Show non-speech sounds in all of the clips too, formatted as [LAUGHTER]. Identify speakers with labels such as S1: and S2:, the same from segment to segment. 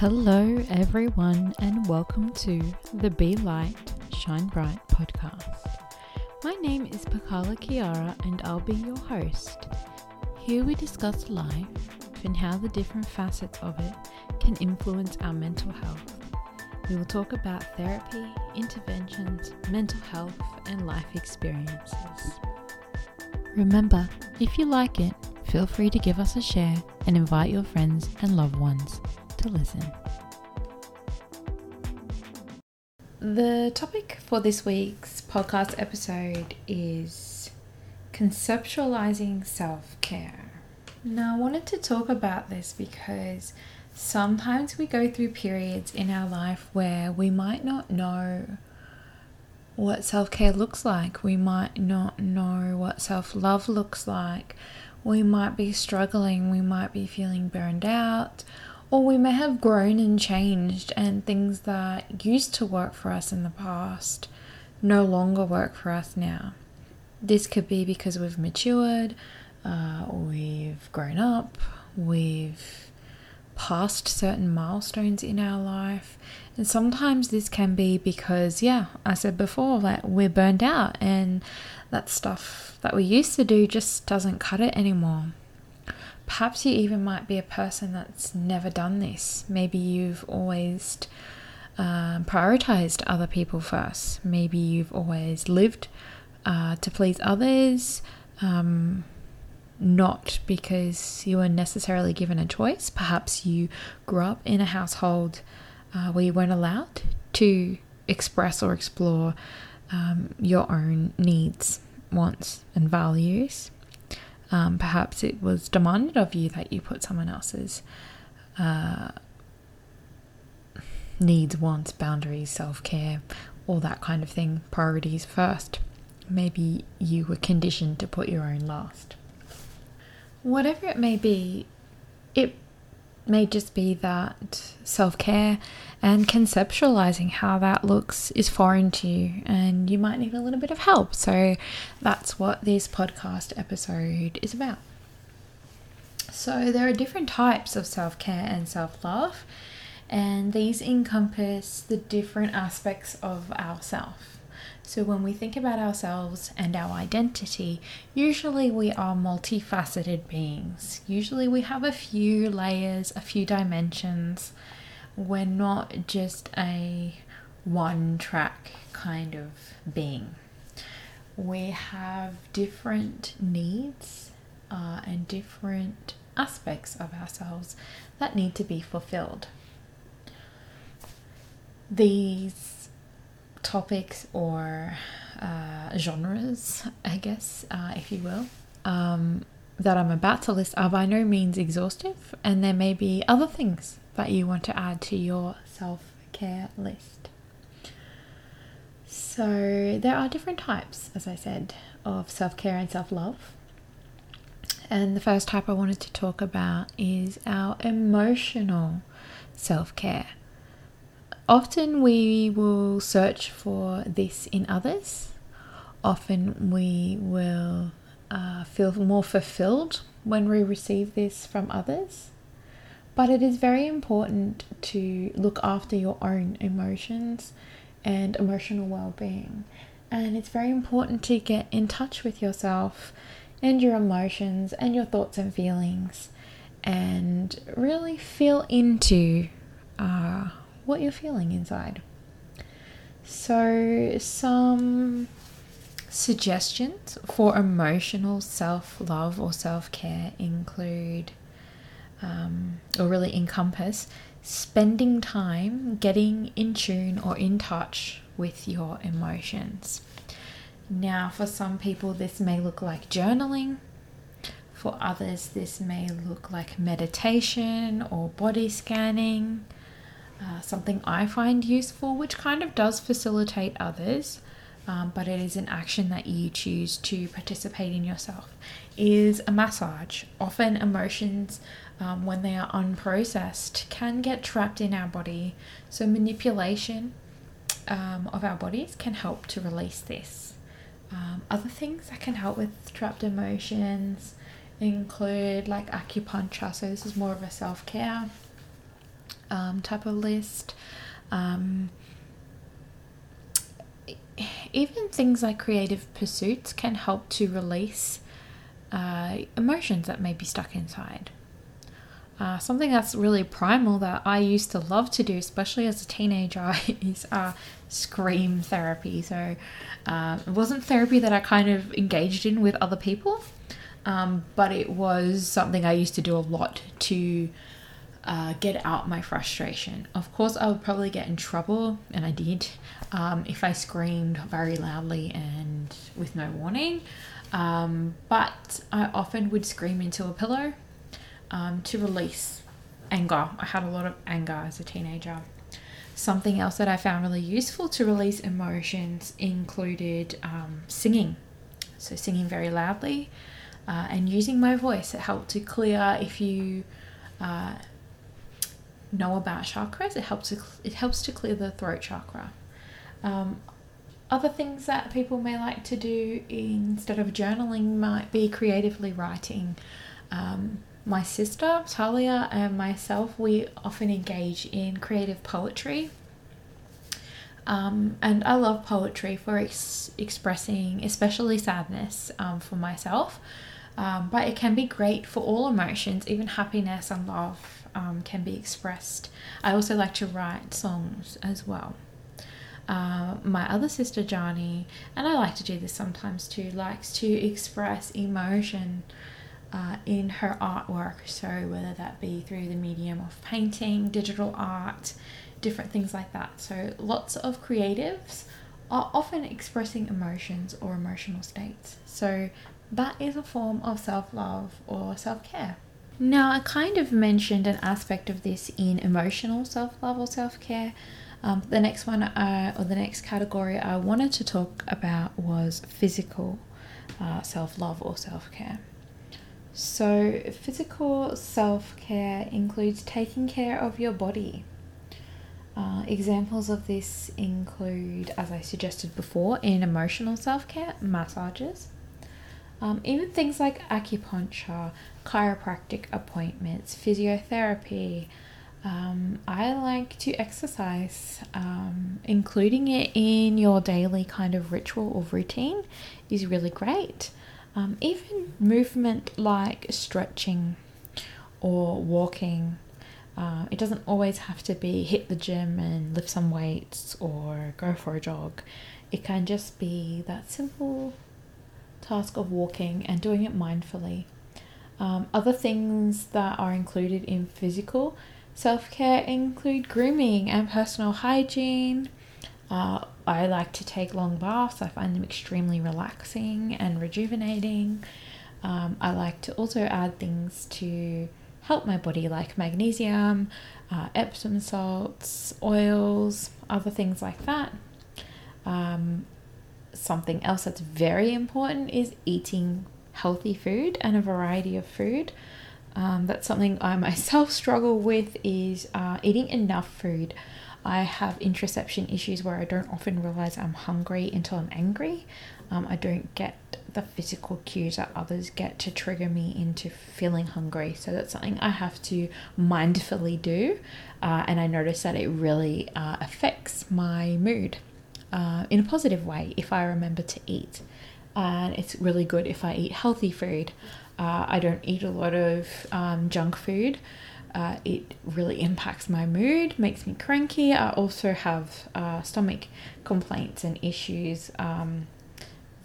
S1: Hello, everyone, and welcome to the Be Light, Shine Bright podcast. My name is Pakala Kiara, and I'll be your host. Here we discuss life and how the different facets of it can influence our mental health. We will talk about therapy, interventions, mental health, and life experiences. Remember, if you like it, feel free to give us a share and invite your friends and loved ones to listen. The topic for this week's podcast episode is conceptualizing self care. Now, I wanted to talk about this because sometimes we go through periods in our life where we might not know what self care looks like, we might not know what self love looks like, we might be struggling, we might be feeling burned out or we may have grown and changed, and things that used to work for us in the past no longer work for us now. This could be because we've matured, uh, we've grown up, we've passed certain milestones in our life. And sometimes this can be because, yeah, I said before, that we're burned out and that stuff that we used to do just doesn't cut it anymore. Perhaps you even might be a person that's never done this. Maybe you've always uh, prioritized other people first. Maybe you've always lived uh, to please others, um, not because you were necessarily given a choice. Perhaps you grew up in a household uh, where you weren't allowed to express or explore um, your own needs, wants, and values. Um, perhaps it was demanded of you that you put someone else's uh, needs, wants, boundaries, self care, all that kind of thing, priorities first. Maybe you were conditioned to put your own last. Whatever it may be, it may just be that self care and conceptualizing how that looks is foreign to you, and you might need a little bit of help. So, that's what this podcast episode is about. So, there are different types of self care and self love, and these encompass the different aspects of ourself. So, when we think about ourselves and our identity, usually we are multifaceted beings. Usually we have a few layers, a few dimensions. We're not just a one track kind of being. We have different needs uh, and different aspects of ourselves that need to be fulfilled. These topics or uh, genres, I guess, uh, if you will, um, that I'm about to list are by no means exhaustive, and there may be other things that you want to add to your self care list. So, there are different types, as I said, of self care and self love. And the first type I wanted to talk about is our emotional self care. Often we will search for this in others. Often we will uh, feel more fulfilled when we receive this from others. But it is very important to look after your own emotions and emotional well being. And it's very important to get in touch with yourself and your emotions and your thoughts and feelings and really feel into uh, what you're feeling inside. So, some suggestions for emotional self love or self care include, um, or really encompass, spending time getting in tune or in touch with your emotions. Now, for some people, this may look like journaling. For others, this may look like meditation or body scanning uh, something I find useful, which kind of does facilitate others, um, but it is an action that you choose to participate in yourself, is a massage. Often emotions, um, when they are unprocessed, can get trapped in our body. So, manipulation um, of our bodies can help to release this. Um, other things that can help with trapped emotions include like acupuncture, so this is more of a self care um, type of list. Um, even things like creative pursuits can help to release uh, emotions that may be stuck inside. Uh, something that's really primal that I used to love to do, especially as a teenager, [LAUGHS] is uh, scream therapy. So uh, it wasn't therapy that I kind of engaged in with other people, um, but it was something I used to do a lot to uh, get out my frustration. Of course, I would probably get in trouble, and I did, um, if I screamed very loudly and with no warning. Um, but I often would scream into a pillow um, to release anger. I had a lot of anger as a teenager. Something else that I found really useful to release emotions included um, singing. So, singing very loudly uh, and using my voice. It helped to clear if you. Uh, know about chakras it helps to it helps to clear the throat chakra. Um, other things that people may like to do instead of journaling might be creatively writing. Um, my sister talia and myself we often engage in creative poetry. Um, and I love poetry for ex- expressing, especially sadness um, for myself. Um, but it can be great for all emotions, even happiness and love um, can be expressed. I also like to write songs as well. Uh, my other sister Johnny, and I like to do this sometimes too, likes to express emotion uh, in her artwork. So, whether that be through the medium of painting, digital art, different things like that. So, lots of creatives are often expressing emotions or emotional states. So, that is a form of self love or self care. Now, I kind of mentioned an aspect of this in emotional self love or self care. Um, the next one, uh, or the next category I wanted to talk about was physical uh, self love or self care. So, physical self care includes taking care of your body. Uh, examples of this include, as I suggested before, in emotional self care, massages, um, even things like acupuncture, chiropractic appointments, physiotherapy. Um, I like to exercise. Um, including it in your daily kind of ritual or routine is really great. Um, even movement like stretching or walking. Uh, it doesn't always have to be hit the gym and lift some weights or go for a jog. It can just be that simple task of walking and doing it mindfully. Um, other things that are included in physical self care include grooming and personal hygiene. Uh, I like to take long baths, I find them extremely relaxing and rejuvenating. Um, I like to also add things to help my body, like magnesium, uh, Epsom salts, oils, other things like that. Um, something else that's very important is eating healthy food and a variety of food. Um, that's something I myself [LAUGHS] struggle with is uh, eating enough food. I have interoception issues where I don't often realize I'm hungry until I'm angry. Um, I don't get the physical cues that others get to trigger me into feeling hungry. So that's something I have to mindfully do. Uh, and I notice that it really uh, affects my mood uh, in a positive way if I remember to eat. And it's really good if I eat healthy food. Uh, I don't eat a lot of um, junk food. Uh, it really impacts my mood, makes me cranky. I also have uh, stomach complaints and issues, um,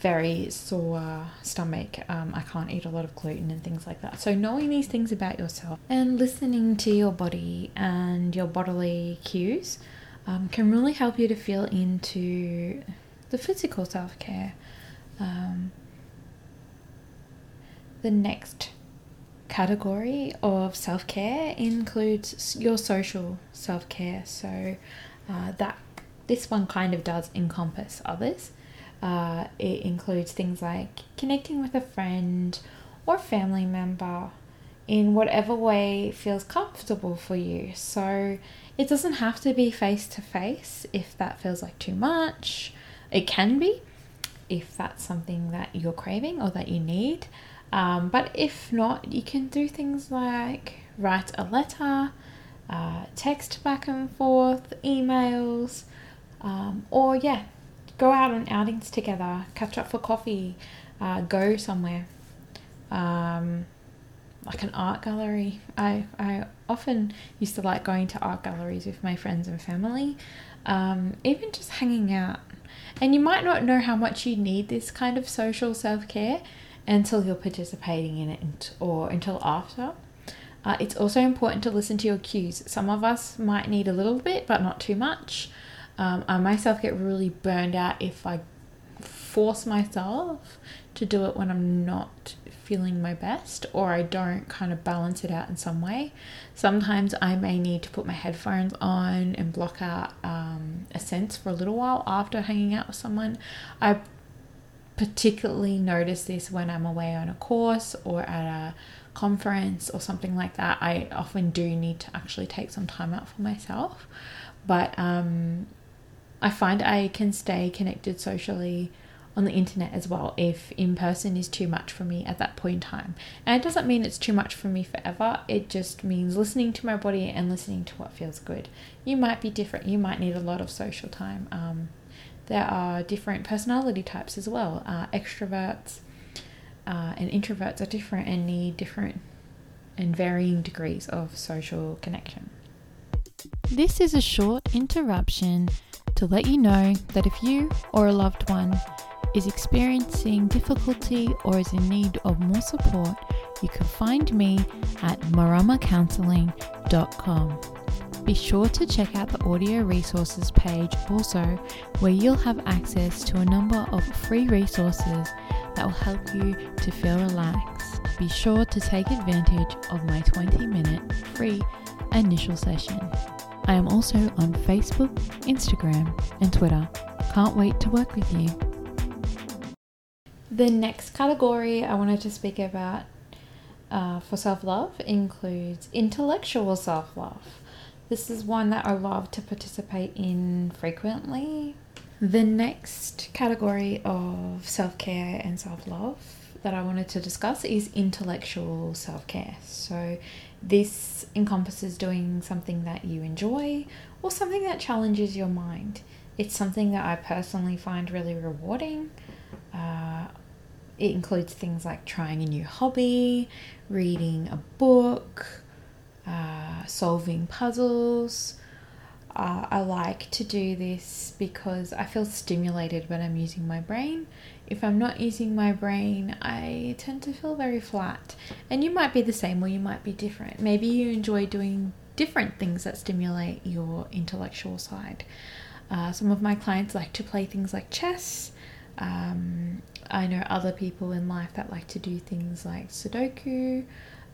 S1: very sore stomach. Um, I can't eat a lot of gluten and things like that. So, knowing these things about yourself and listening to your body and your bodily cues um, can really help you to feel into the physical self care. Um, the next category of self care includes your social self care. So uh, that this one kind of does encompass others. Uh, it includes things like connecting with a friend or family member in whatever way feels comfortable for you. So it doesn't have to be face to face if that feels like too much. It can be if that's something that you're craving or that you need. Um, but if not, you can do things like write a letter, uh, text back and forth, emails, um, or yeah, go out on outings together, catch up for coffee, uh, go somewhere. Um, like an art gallery. I, I often used to like going to art galleries with my friends and family, um, even just hanging out. And you might not know how much you need this kind of social self care until you're participating in it or until after. Uh, it's also important to listen to your cues. Some of us might need a little bit, but not too much. Um, I myself get really burned out if I force myself to do it when I'm not feeling my best or I don't kind of balance it out in some way. Sometimes I may need to put my headphones on and block out um, a sense for a little while after hanging out with someone. I particularly notice this when I'm away on a course or at a conference or something like that. I often do need to actually take some time out for myself. But um, I find I can stay connected socially on the internet as well if in person is too much for me at that point in time. And it doesn't mean it's too much for me forever, it just means listening to my body and listening to what feels good. You might be different, you might need a lot of social time. Um, there are different personality types as well. Uh, extroverts uh, and introverts are different and need different and varying degrees of social connection.
S2: This is a short interruption to let you know that if you or a loved one is experiencing difficulty or is in need of more support, you can find me at maramacounseling.com. Be sure to check out the audio resources page also, where you'll have access to a number of free resources that will help you to feel relaxed. Be sure to take advantage of my 20 minute free initial session. I am also on Facebook, Instagram, and Twitter. Can't wait to work with you.
S1: The next category I wanted to speak about uh, for self love includes intellectual self love. This is one that I love to participate in frequently. The next category of self care and self love that I wanted to discuss is intellectual self care. So, this encompasses doing something that you enjoy or something that challenges your mind. It's something that I personally find really rewarding. Uh, it includes things like trying a new hobby, reading a book, uh, solving puzzles. Uh, I like to do this because I feel stimulated when I'm using my brain. If I'm not using my brain, I tend to feel very flat. And you might be the same or you might be different. Maybe you enjoy doing different things that stimulate your intellectual side. Uh, some of my clients like to play things like chess. Um, I know other people in life that like to do things like Sudoku,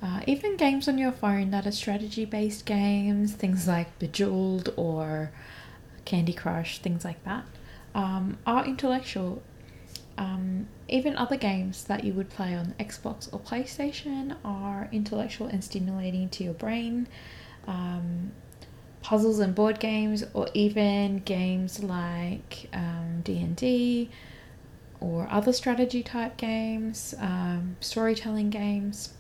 S1: uh, even games on your phone that are strategy based games, things like Bejeweled or Candy Crush, things like that, um, are intellectual. Um, even other games that you would play on Xbox or PlayStation are intellectual and stimulating to your brain. Um, puzzles and board games, or even games like D&D, um, or other strategy type games, um, storytelling games.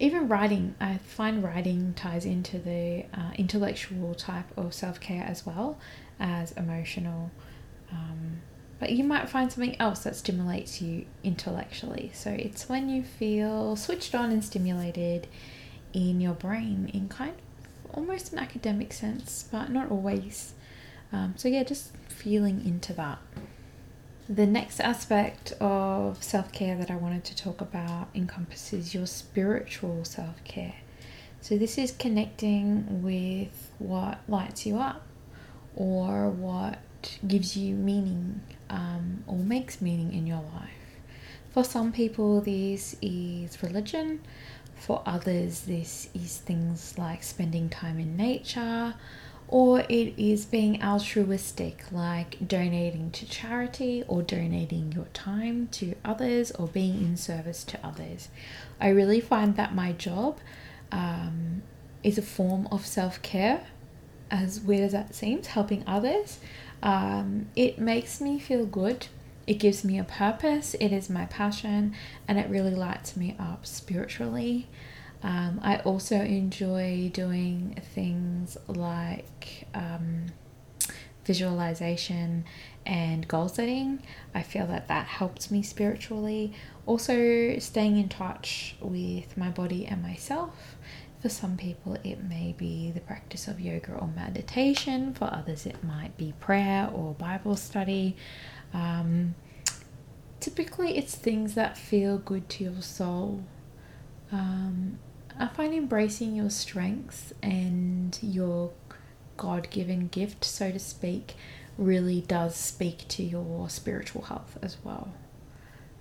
S1: Even writing, I find writing ties into the uh, intellectual type of self care as well as emotional. Um, but you might find something else that stimulates you intellectually. So it's when you feel switched on and stimulated in your brain in kind of almost an academic sense, but not always. Um, so yeah, just feeling into that. The next aspect of self care that I wanted to talk about encompasses your spiritual self care. So, this is connecting with what lights you up or what gives you meaning um, or makes meaning in your life. For some people, this is religion. For others, this is things like spending time in nature, or it is being altruistic, like donating to charity or donating your time to others or being in service to others. I really find that my job um, is a form of self care, as weird as that seems, helping others. Um, it makes me feel good. It gives me a purpose. It is my passion, and it really lights me up spiritually. Um, I also enjoy doing things like um, visualization and goal setting. I feel that that helps me spiritually. Also, staying in touch with my body and myself. For some people, it may be the practice of yoga or meditation. For others, it might be prayer or Bible study. Um, typically, it's things that feel good to your soul. Um, I find embracing your strengths and your God given gift, so to speak, really does speak to your spiritual health as well.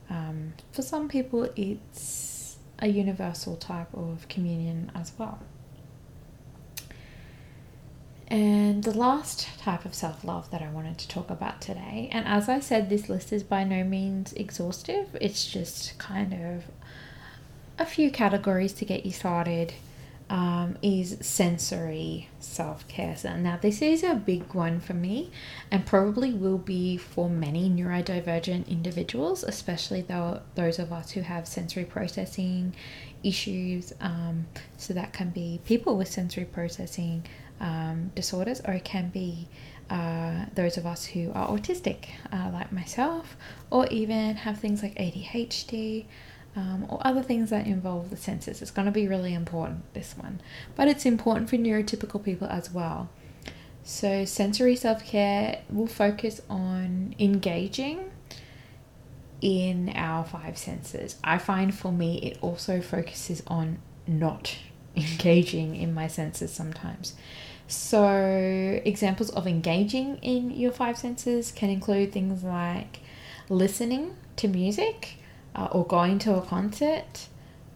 S1: Um, for some people, it's a universal type of communion as well. And the last type of self love that I wanted to talk about today, and as I said, this list is by no means exhaustive, it's just kind of a few categories to get you started um, is sensory self care. Now, this is a big one for me and probably will be for many neurodivergent individuals, especially though those of us who have sensory processing issues. Um, so, that can be people with sensory processing um, disorders, or it can be uh, those of us who are autistic, uh, like myself, or even have things like ADHD um, or other things that involve the senses. It's going to be really important, this one. But it's important for neurotypical people as well. So, sensory self care will focus on engaging in our five senses. I find for me, it also focuses on not [LAUGHS] engaging in my senses sometimes. So, examples of engaging in your five senses can include things like listening to music, uh, or going to a concert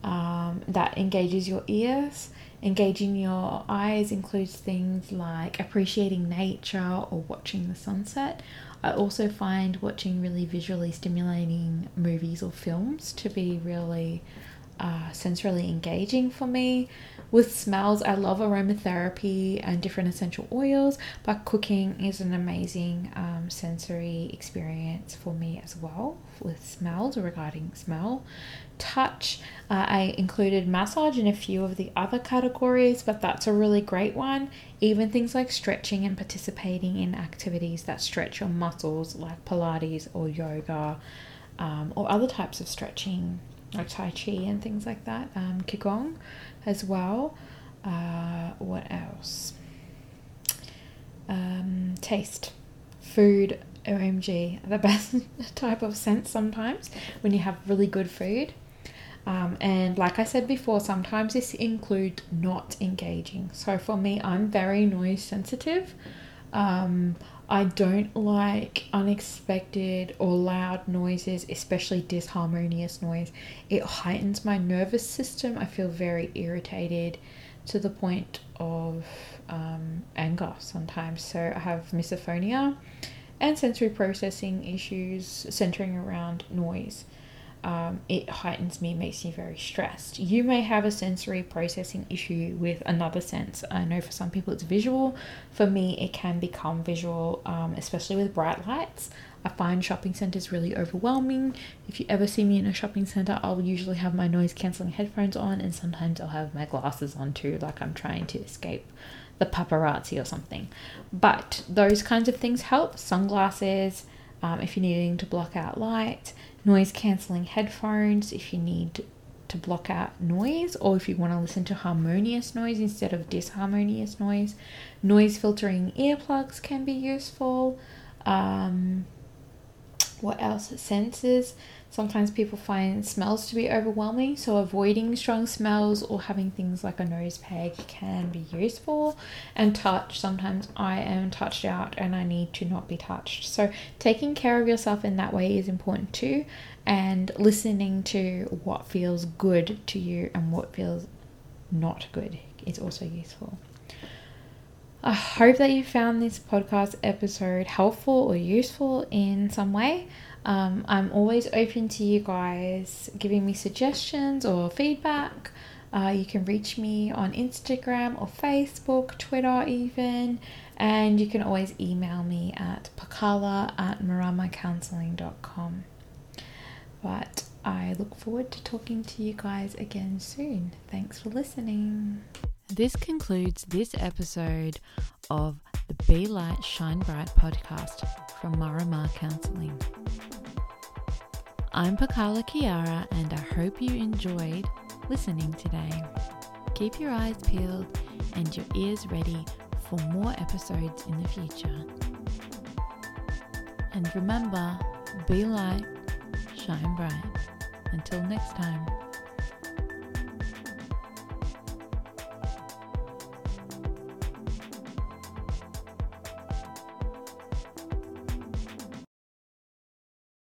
S1: um, that engages your ears. Engaging your eyes includes things like appreciating nature or watching the sunset. I also find watching really visually stimulating movies or films to be really uh, sensorily engaging for me. With smells, I love aromatherapy and different essential oils, but cooking is an amazing um, sensory experience for me as well with smells regarding smell. Touch, uh, I included massage in a few of the other categories, but that's a really great one. Even things like stretching and participating in activities that stretch your muscles, like Pilates or yoga, um, or other types of stretching like Tai Chi and things like that, um, Qigong as well. Uh, what else? Um, taste, food, OMG, the [LAUGHS] best type of sense sometimes when you have really good food. Um, and like I said before, sometimes this includes not engaging. So for me, I'm very noise sensitive. Um, I don't like unexpected or loud noises, especially disharmonious noise. It heightens my nervous system. I feel very irritated to the point of um, anger sometimes. So I have misophonia and sensory processing issues centering around noise um, it heightens me, makes me very stressed. You may have a sensory processing issue with another sense. I know for some people it's visual. For me, it can become visual, um, especially with bright lights. I find shopping centers really overwhelming. If you ever see me in a shopping center, I'll usually have my noise cancelling headphones on, and sometimes I'll have my glasses on too, like I'm trying to escape the paparazzi or something. But those kinds of things help. Sunglasses, um, if you're needing to block out light noise cancelling headphones if you need to block out noise or if you want to listen to harmonious noise instead of disharmonious noise. Noise filtering earplugs can be useful. Um, what else? Senses. Sometimes people find smells to be overwhelming, so avoiding strong smells or having things like a nose peg can be useful. And touch, sometimes I am touched out and I need to not be touched. So, taking care of yourself in that way is important too, and listening to what feels good to you and what feels not good is also useful. I hope that you found this podcast episode helpful or useful in some way. Um, I'm always open to you guys giving me suggestions or feedback. Uh, you can reach me on Instagram or Facebook, Twitter, even, and you can always email me at pakala at maramacounseling.com. But I look forward to talking to you guys again soon. Thanks for listening.
S2: This concludes this episode of the Be Light Shine Bright podcast from Marama Counseling. I'm Pakala Kiara and I hope you enjoyed listening today. Keep your eyes peeled and your ears ready for more episodes in the future. And remember, be light, shine bright. Until next time.